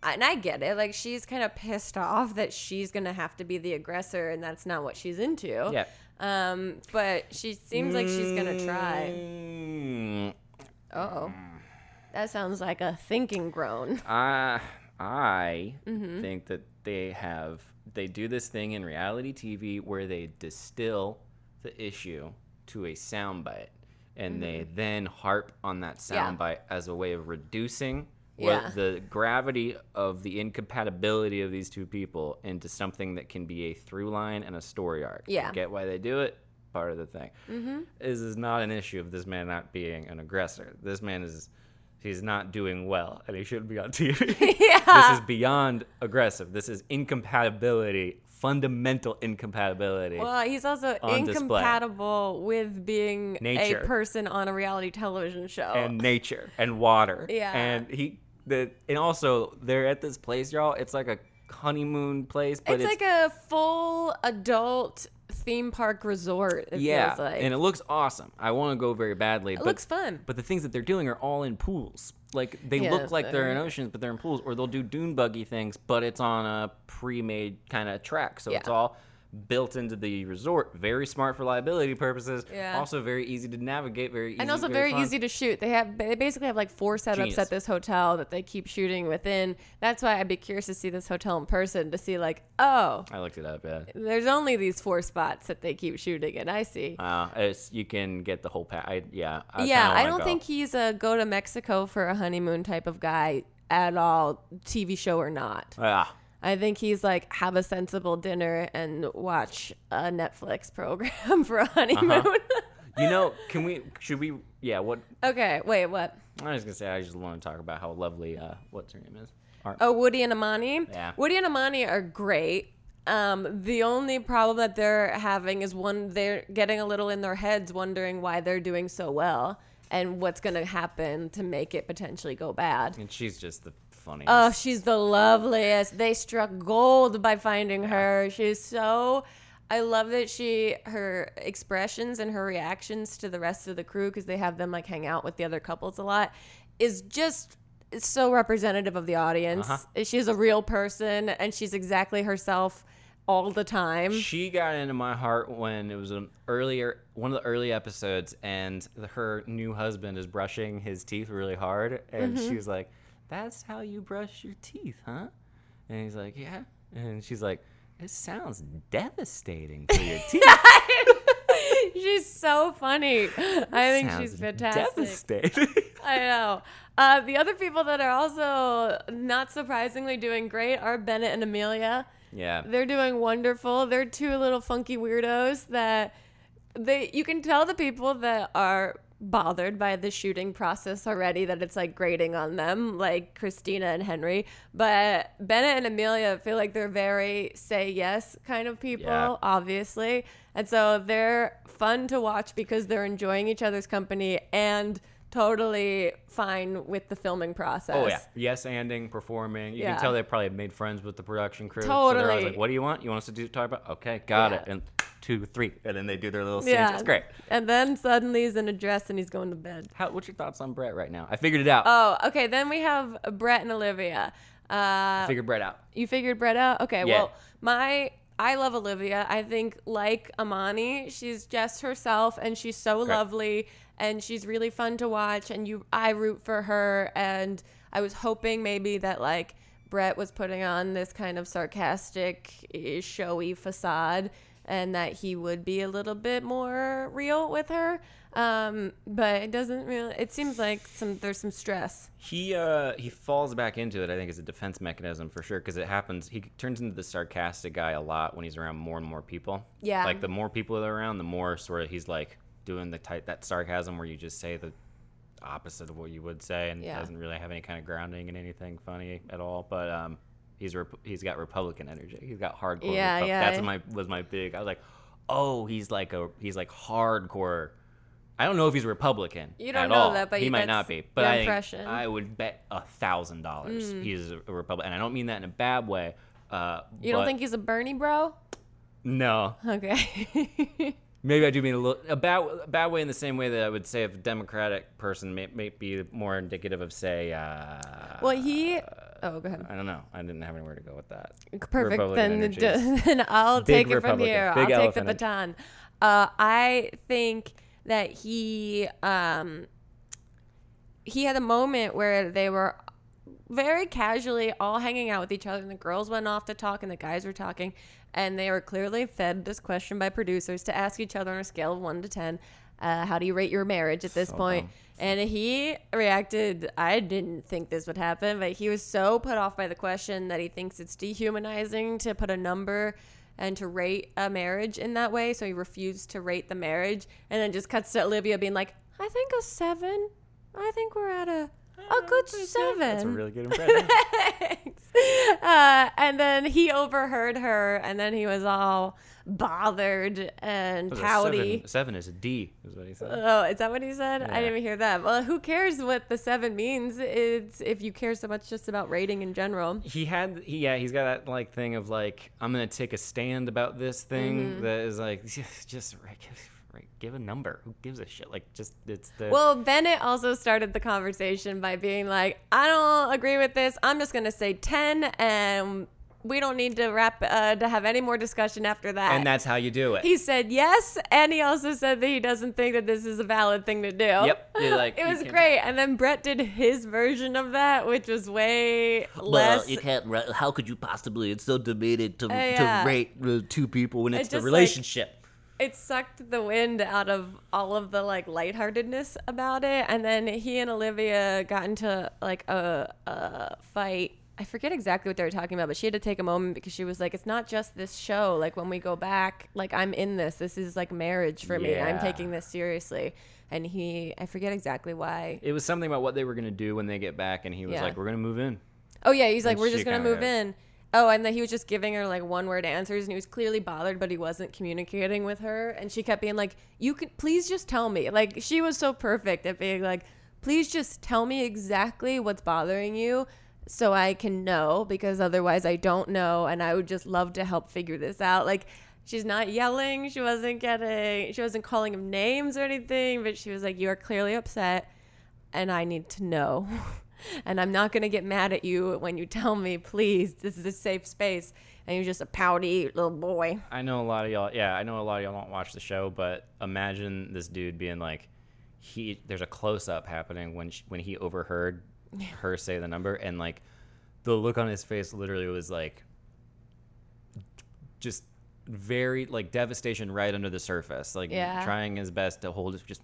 and I get it. Like she's kind of pissed off that she's gonna have to be the aggressor, and that's not what she's into.
yeah.
Um, but she seems like she's gonna try.
Mm,
Uh oh, that sounds like a thinking groan.
I I
Mm-hmm.
think that they have they do this thing in reality TV where they distill the issue to a soundbite, and they then harp on that
Mm-hmm. Yeah.
soundbite as a way of reducing
Yeah.
the gravity of the incompatibility of these two people into something that can be a through line and a story arc.
Yeah.
I get why they do it. Part of the thing. Mm-hmm. This is not an issue of this man not being an aggressor. This man is he's not doing well, and he shouldn't be on TV.
Yeah.
This is beyond aggressive. This is incompatibility, fundamental incompatibility.
Well, he's also
on display.
incompatible with being
Nature.
a person on a reality television show.
and nature and water.
Yeah.
And he the and also they're at this place, y'all. It's like a honeymoon place, but
it's,
it's,
like a full adult theme park resort. It
yeah,
feels like.
and it looks awesome. I want to go very badly.
It
but,
looks fun.
But the things that they're doing are all in pools. Like they
Yeah,
look like they're in oceans, but they're in pools. Or they'll do dune buggy things, but it's on a pre-made kind of track, so it's all built into the resort. Very smart for liability purposes.
Yeah.
Also very easy to navigate. Very easy.
and also very
fun.
easy to shoot. They have they basically have like four setups
Genius.
at this hotel that they keep shooting within. That's why I'd be curious to see this hotel in person to see like, oh,
I looked it up. Yeah.
there's only these four spots that they keep shooting and I see.
Uh, it's, you can get the whole pack. I, yeah. I
yeah, I don't
go.
think he's a go to Mexico for a honeymoon type of guy at all, TV show or not.
Yeah.
I think he's like have a sensible dinner and watch a Netflix program for a honeymoon.
Uh-huh. You know, can we? Should we? Yeah. What?
okay, wait, what?
I was gonna say. I just want to talk about how lovely. Uh, what's her name is?
Oh, Woody and Amani.
Yeah.
Woody and Amani are great. Um, the only problem that they're having is one they're getting a little in their heads, wondering why they're doing so well and what's going to happen to make it potentially go bad.
And she's just the funniest.
Oh, she's the loveliest. They struck gold by finding her. She's so. I love that she her expressions and her reactions to the rest of the crew because they have them like hang out with the other couples a lot is just it's so representative of the audience.
Uh-huh.
She's a real person and she's exactly herself all the time.
She got into my heart when it was an earlier one of the early episodes, and her new husband is brushing his teeth really hard, and
Mm-hmm.
she was like, "That's how you brush your teeth, huh?" And he's like, "Yeah," and she's like, "It sounds devastating for your teeth."
she's so funny. I think she's fantastic.
Devastating.
I know. Uh, the other people that are also not surprisingly doing great are Bennett and Amelia.
yeah.
They're doing wonderful. They're two little funky weirdos that they you can tell the people that are bothered by the shooting process already that it's like grating on them like Christina and Henry but Bennett and Amelia feel like they're very say yes kind of people
Yeah.
obviously and so they're fun to watch because they're enjoying each other's company and totally fine with the filming process
Oh yeah, yes, anding, performing. You
Yeah.
can tell they probably made friends with the production crew. So they're always
Totally.
like, "What do you want? You want us to do talk about? Okay, got
Yeah.
it." And two, three, and then they do their little scenes. It's great.
And then suddenly he's in a dress and he's going to bed.
How? What's your thoughts on Brett right now? I figured it out.
Oh, okay. Then we have Brett and Olivia. Uh, I
figured Brett out.
you figured Brett out? Okay.
Yeah.
Well, my I love Olivia. I think like Amani, she's just herself and she's so lovely and she's really fun to watch and you I root for her and I was hoping maybe that like Brett was putting on this kind of sarcastic, showy facade and that he would be a little bit more real with her. Um, but it doesn't really it seems like some there's some stress.
He uh he falls back into it. I think as a defense mechanism for sure because it happens. He turns into the sarcastic guy a lot when he's around more and more people.
Yeah.
Like the more people that are around, the more sort of he's like doing the type that sarcasm where you just say the opposite of what you would say and
Yeah.
doesn't really have any kind of grounding in anything funny at all. But um, he's rep- he's got Republican energy. He's got hardcore.
Yeah,
Repu-
yeah.
That's my was my big. I was like, oh, he's like a he's like hardcore. I don't know if he's Republican.
You don't know
all.
that, but
he might not be. But I,
impression.
I would bet a thousand dollars
Mm.
he's a Republican, and I don't mean that in a bad way. Uh,
You don't
but-
think he's a Bernie bro?
No,
Okay.
maybe I do mean a little a bad a bad way in the same way that I would say if a Democratic person may, may be more indicative of say. Uh,
well, he. Oh, go ahead.
I don't know. I didn't have anywhere to go with that.
Perfect.
Republican
Then, then I'll
Big
take it from here.
Big
I'll take the baton. Uh, I think that he um, he had a moment where they were very casually all hanging out with each other, and the girls went off to talk, and the guys were talking, and they were clearly fed this question by producers to ask each other on a scale of one to ten. Uh, how do you rate your marriage at this
So
point?
dumb.
And he reacted, I didn't think this would happen, but he was so put off by the question that he thinks it's dehumanizing to put a number and to rate a marriage in that way. So he refused to rate the marriage, and then just cuts to Olivia being like, "I think a seven. I think we're at a a good seven.
That's a really good impression.
Thanks. Uh, and then he overheard her, and then he was all bothered and pouty.
Seven, seven is a D, is what he said.
Oh, is that what he said? I didn't hear that. Well, who cares what the seven means? It's if you care so much just about rating in general.
he had he yeah he's got that like thing of like i'm gonna take a stand about this thing
Mm-hmm.
that is like just, just right, right, give a number who gives a shit like just it's the
Well, Bennett also started the conversation by being like, "I don't agree with this. I'm just gonna say ten, and we don't need to wrap uh, to have any more discussion after that."
and that's how you do it
he said yes, and he also said that he doesn't think that this is a valid thing to do.
Yep, you're like,
it was great. And then Brett did his version of that, which was way
Well,
less.
you can't. ra- How could you possibly? It's so debated to
yeah.
to rate uh, two people when it's
It
the
just, like-
relationship.
it sucked the wind out of all of the like lightheartedness about it. And then he and Olivia got into like a, a fight. I forget exactly what they were talking about, but she had to take a moment because she was like, "It's not just this show. Like when we go back, like I'm in this. This is like marriage for me. I'm taking this seriously." And he, I forget exactly why.
it was something about what they were gonna do when they get back and he was
Yeah.
like we're gonna move in
Oh yeah, he's like,
And
"We're just gonna move in." Oh, and then he was just giving her like one word answers, and he was clearly bothered, but he wasn't communicating with her. And she kept being like, "You could please just tell me." Like she was so perfect at being like, "Please just tell me exactly what's bothering you." So I can know because otherwise I don't know and I would just love to help figure this out. Like she's not yelling, she wasn't getting she wasn't calling him names or anything, but she was like, You are clearly upset and I need to know. and I'm not going to get mad at you when you tell me, please, this is a safe space. And you're just a pouty little boy.
i know a lot of y'all yeah i know a lot of y'all don't watch the show but imagine this dude being like he there's a close-up happening when sh when he overheard her say the number and like the look on his face literally was like just very like devastation right under the surface like
Yeah.
trying his best to hold it just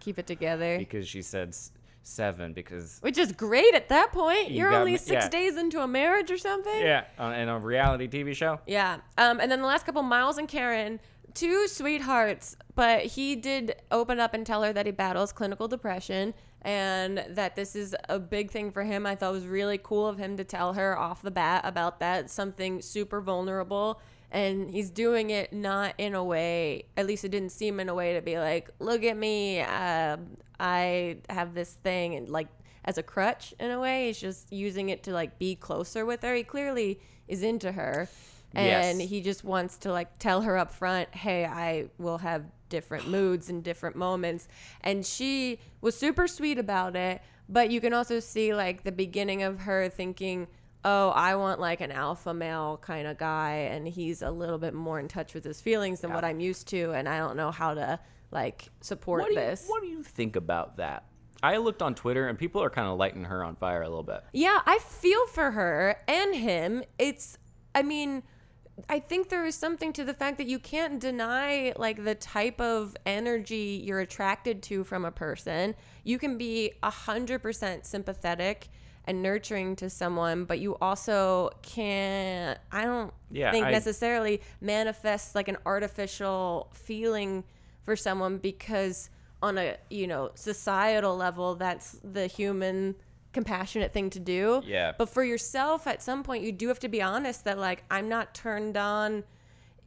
Keep it together.
because she said s- seven because
Which is great at that point.
You
You're
got
only
me-
six
yeah.
days into a marriage or something.
yeah in a reality tv show
Yeah. Um, and then the last couple, Miles and Karen, two sweethearts, but he did open up and tell her that he battles clinical depression and that this is a big thing for him. I thought it was really cool of him to tell her off the bat about that, something super vulnerable. And he's doing it not in a way, at least it didn't seem in a way to be like, look at me, uh, I have this thing, and like as a crutch in a way. He's just using it to like be closer with her. He clearly is into her and
Yes.
he just wants to like tell her up front hey i will have different moods and different moments. And she was super sweet about it but you can also see like the beginning of her thinking oh i want like an alpha male kind of guy and he's a little bit more in touch with his feelings than what i'm used to and i don't know how to like support
what do, you,
this.
what do you think about that? I looked on twitter and people are kind of lighting her on fire a little bit.
Yeah, I feel for her and him. It's, I mean, I think there is something to the fact that you can't deny like the type of energy you're attracted to from a person. You can be a hundred percent sympathetic and nurturing to someone, but you also can't. I don't
Yeah,
think
I-
necessarily manifest like an artificial feeling for someone because on a you know societal level that's the human compassionate thing to do
Yeah.
but for yourself at some point you do have to be honest that like i'm not turned on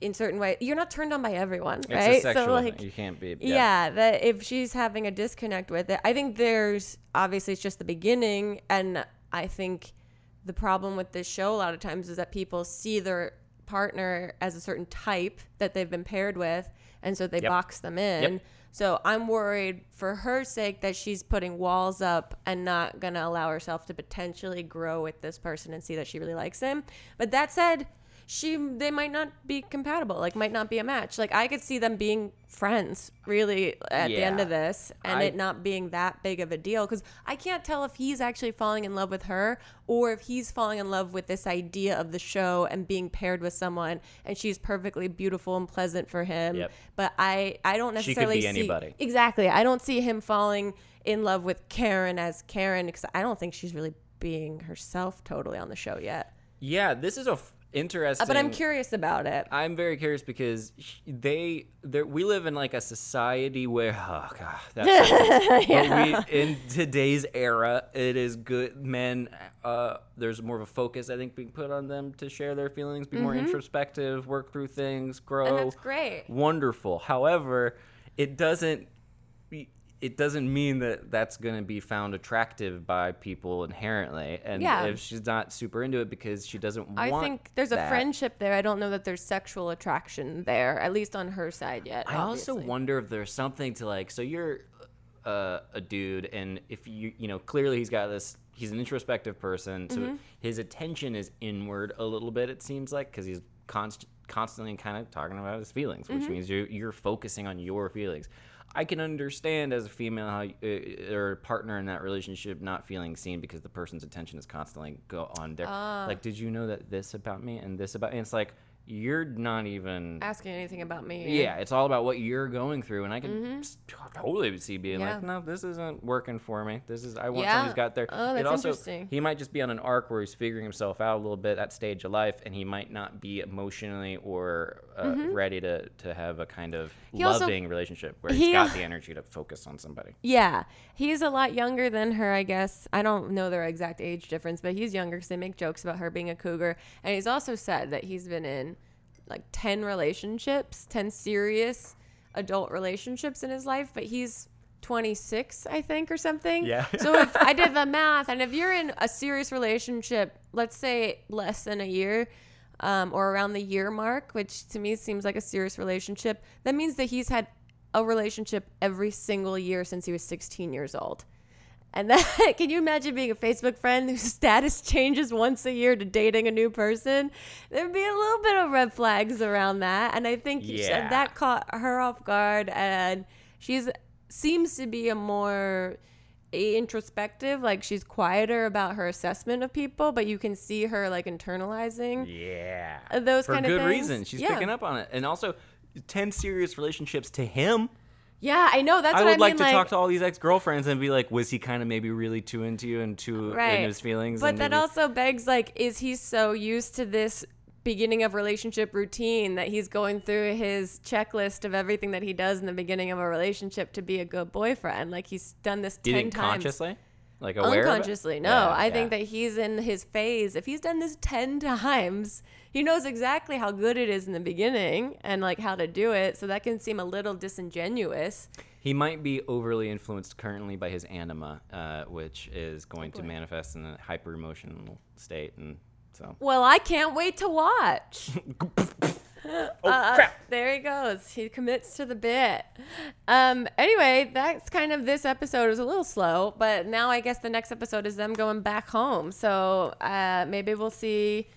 in certain way you're not turned on by everyone
it's
right so
thing.
like
you can't be
yeah. that if she's having a disconnect with it i think there's obviously it's just the beginning and i think the problem with this show a lot of times is that people see their partner as a certain type that they've been paired with and so they
Yep.
box them in
Yep.
So i'm worried for her sake that she's putting walls up and not gonna allow herself to potentially grow with this person and see that she really likes him. But that said she they might not be compatible like might not be a match like i could see them being friends really at the end of this and
I-
it not being that big of a deal because i can't tell if he's actually falling in love with her or if he's falling in love with this idea of the show and being paired with someone and she's perfectly beautiful and pleasant for him
Yep.
but i i don't
She could
necessarily
be
see
anybody.
exactly i don't see him falling in love with karen as karen because i don't think she's really being herself totally on the show yet
Yeah, this is a. f- interesting.
But I'm curious about it.
I'm very curious because they there we live in like a society where oh god that's but we in today's era it is good men uh there's more of a focus I think being put on them to share their feelings be more introspective work through things grow
Mm-hmm. And that's great.
wonderful however it doesn't it doesn't mean that that's going to be found attractive by people inherently and
Yeah.
if she's not super into it because she doesn't want.
I think there's a friendship there. I don't know that there's sexual attraction there, at least on her side yet.
I also wonder if there's something to like. So you're uh, a dude, and if you you know clearly he's got this. He's an introspective person, so
Mm-hmm.
his attention is inward a little bit. It seems like because he's const- constantly kind of talking about his feelings,
Mm-hmm.
which means you're you're focusing on your feelings. I can understand as a female how uh, or partner in that relationship not feeling seen because the person's attention is constantly go on there.
Ah.
like, did you know that this about me and this about? And it's like you're not even
asking anything about me.
yeah, it's all about what you're going through, and I can s- totally see being
Mm-hmm. Yeah.
like, no, this isn't working for me. This is I want
Yeah.
someone who's got there.
Oh,
it
that's
also,
interesting.
He might just be on an arc where he's figuring himself out a little bit at that stage of life, and he might not be emotionally or uh, ready to to have a kind of
Mm-hmm. He also-
loving relationship where
he-
he's got the energy to focus on somebody.
Yeah, he's a lot younger than her, I guess. I don't know their exact age difference, but he's younger because they make jokes about her being a cougar. And he's also said that he's been in like 10 relationships, 10 serious adult relationships in his life, but he's 26, I think, or something.
Yeah.
so if I did the math, and if you're in a serious relationship, let's say less than a year, um, or around the year mark, which to me seems like a serious relationship, that means that he's had a relationship every single year since he was 16 years old. And that can you imagine being a Facebook friend whose status changes once a year to dating a new person? There'd be a little bit of red flags around that, and I think she-
Yeah.
that caught her off guard. And she's seems to be a more introspective, like she's quieter about her assessment of people, but you can see her like internalizing
Yeah,
Uh, those
for
kind of
good reason. She's
Yeah.
picking up on it, and also ten serious relationships to him.
Yeah, I know. That's
I would
I
like
mean.
to
like,
talk to all these ex girlfriends and be like, was he kind of maybe really too into you and too
right.
in his feelings?
But that
maybe-
also begs like, is he so used to this beginning of relationship routine that he's going through his checklist of everything that he does in the beginning of a relationship to be a good boyfriend? Like he's done this
did
ten times.
consciously, like aware?
Unconsciously, no.
Yeah,
I think that he's in his phase. If he's done this 10 times, he knows exactly how good it is in the beginning and like how to do it. So that can seem a little disingenuous.
he might be overly influenced currently by his anima, uh, which is going to manifest in a hyper emotional state, and so.
Well, I can't wait to watch.
Oh
Uh,
crap!
There he goes. He commits to the bit. Um, anyway, that's kind of this episode It was a little slow, but now I guess the next episode is them going back home. So uh, maybe we'll see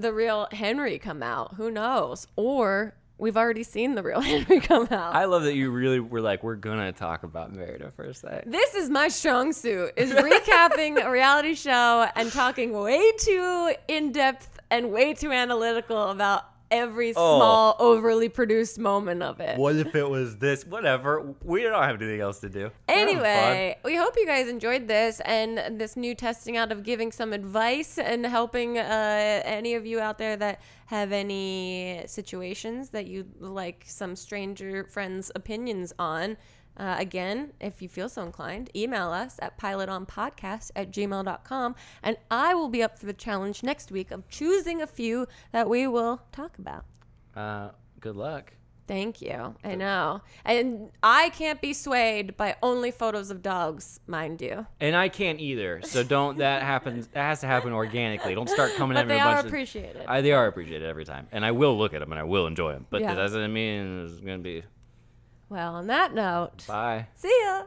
the real Henry come out. Who knows? Or we've already seen the real Henry come out.
I love that you really were like, we're gonna talk about Married at First Sight.
this is my strong suit is recapping a reality show and talking way too in depth and way too analytical about every
Oh.
small overly produced moment of it.
What if it was this? Whatever. We don't have anything else to do. We're having fun.
Anyway, we hope you guys enjoyed this and this new testing out of giving some advice and helping uh, any of you out there that have any situations that you'd like some stranger friends' opinions on. Uh, again, if you feel so inclined, email us at pilotonpodcast at gmail.com and I will be up for the challenge next week of choosing a few that we will talk about.
Uh, good luck.
Thank you. I know. And I can't be swayed by only photos of dogs, mind you.
And I can't either. So don't. That happens. That has to happen organically. Don't start coming at me
they
a bunch
are
of-
appreciated.
I, they are appreciated every time, and I will look at them and I will enjoy them. But
Yeah.
that doesn't mean it's gonna be
well, on that note,
bye.
see ya.